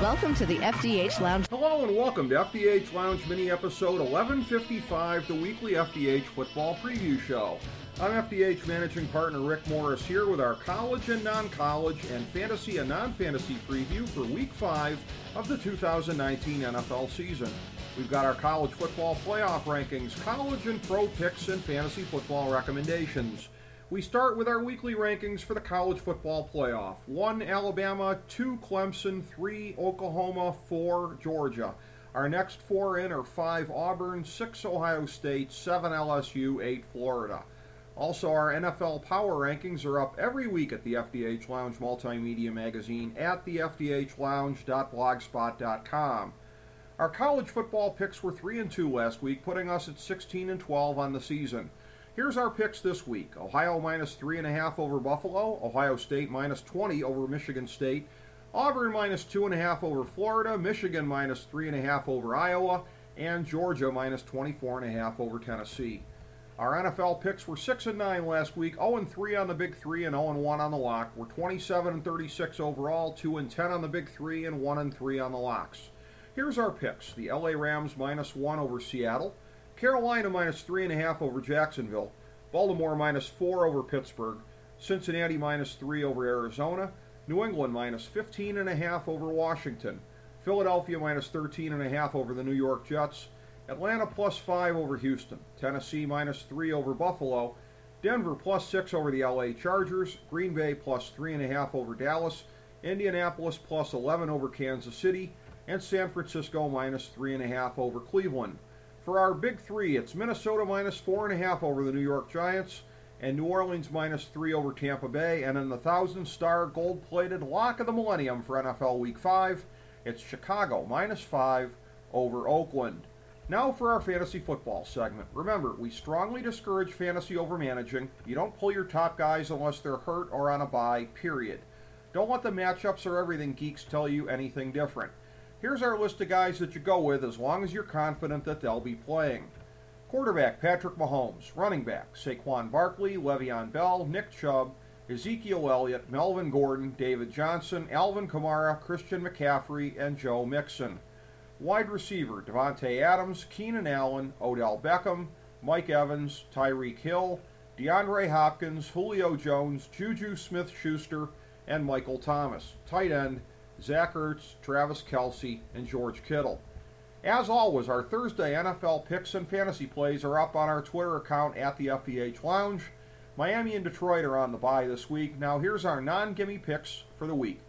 Welcome to the FDH Lounge. Hello and welcome to FDH Lounge mini episode 1155, the weekly FDH football preview show. I'm FDH managing partner Rick Morris here with our college and non college and fantasy and non fantasy preview for week five of the 2019 NFL season. We've got our college football playoff rankings, college and pro picks, and fantasy football recommendations. We start with our weekly rankings for the college football playoff 1 Alabama, 2 Clemson, 3 Oklahoma, 4 Georgia. Our next four in are 5 Auburn, 6 Ohio State, 7 LSU, 8 Florida. Also, our NFL Power Rankings are up every week at the FDH Lounge Multimedia Magazine at thefdhlounge.blogspot.com. Our college football picks were 3 and 2 last week, putting us at 16 and 12 on the season. Here's our picks this week Ohio minus 3.5 over Buffalo, Ohio State minus 20 over Michigan State, Auburn minus 2.5 over Florida, Michigan minus 3.5 over Iowa, and Georgia minus 24.5 over Tennessee. Our NFL picks were 6 and 9 last week, 0 and 3 on the Big 3 and 0 and 1 on the lock. We're 27 and 36 overall, 2 and 10 on the Big 3 and 1 and 3 on the locks. Here's our picks. The LA Rams minus 1 over Seattle, Carolina minus 3.5 over Jacksonville, Baltimore minus 4 over Pittsburgh, Cincinnati minus 3 over Arizona, New England minus 15.5 over Washington, Philadelphia minus 13.5 over the New York Jets, Atlanta plus 5 over Houston, Tennessee minus 3 over Buffalo, Denver plus 6 over the LA Chargers, Green Bay plus 3.5 over Dallas, Indianapolis plus 11 over Kansas City, and San Francisco minus 3.5 over Cleveland. For our big three, it's Minnesota minus 4.5 over the New York Giants, and New Orleans minus 3 over Tampa Bay, and in the thousand star gold plated lock of the millennium for NFL Week 5, it's Chicago minus 5 over Oakland. Now for our fantasy football segment. Remember, we strongly discourage fantasy overmanaging. You don't pull your top guys unless they're hurt or on a bye, period. Don't let the matchups or everything geeks tell you anything different. Here's our list of guys that you go with as long as you're confident that they'll be playing. Quarterback Patrick Mahomes, running back Saquon Barkley, Le'Veon Bell, Nick Chubb, Ezekiel Elliott, Melvin Gordon, David Johnson, Alvin Kamara, Christian McCaffrey, and Joe Mixon. Wide receiver Davante Adams, Keenan Allen, Odell Beckham, Mike Evans, Tyreek Hill, DeAndre Hopkins, Julio Jones, Juju Smith Schuster, and Michael Thomas. Tight end Zach Ertz, Travis Kelce, and George Kittle. As always, our Thursday NFL picks and fantasy plays are up on our Twitter account at the FDH Lounge. Miami and Detroit are on the bye this week. Now, here's our non gimme picks for the week.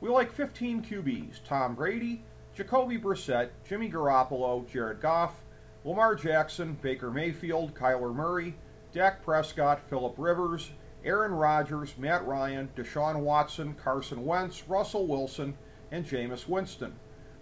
We like 15 QBs Tom Brady, Jacoby Brissett, Jimmy Garoppolo, Jared Goff, Lamar Jackson, Baker Mayfield, Kyler Murray, Dak Prescott, Philip Rivers, Aaron Rodgers, Matt Ryan, Deshaun Watson, Carson Wentz, Russell Wilson, and Jameis Winston.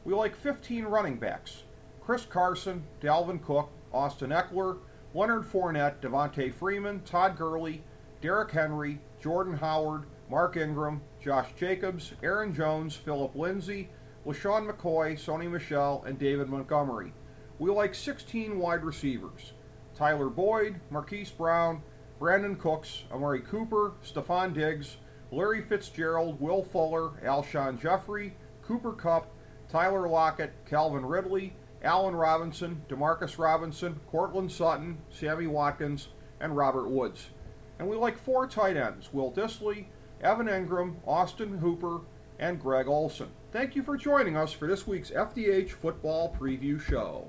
We like 15 running backs Chris Carson, Dalvin Cook, Austin Ekeler, Leonard Fournette, Devonta Freeman, Todd Gurley, Derrick Henry, Jordan Howard, Mark Ingram, Josh Jacobs, Aaron Jones, Phillip Lindsay, LeSean McCoy, Sony Michel, and David Montgomery. We like 16 wide receivers Tyler Boyd, Marquise Brown, Brandin Cooks, Amari Cooper, Stefon Diggs, Larry Fitzgerald, Will Fuller, Alshon Jeffery, Cooper Kupp, Tyler Lockett, Calvin Ridley, Allen Robinson, Demarcus Robinson, Courtland Sutton, Sammy Watkins, and Robert Woods. And we like four tight ends Will Dissly, Evan Engram, Austin Hooper, and Greg Olsen. Thank you for joining us for this week's FDH Football Preview Show.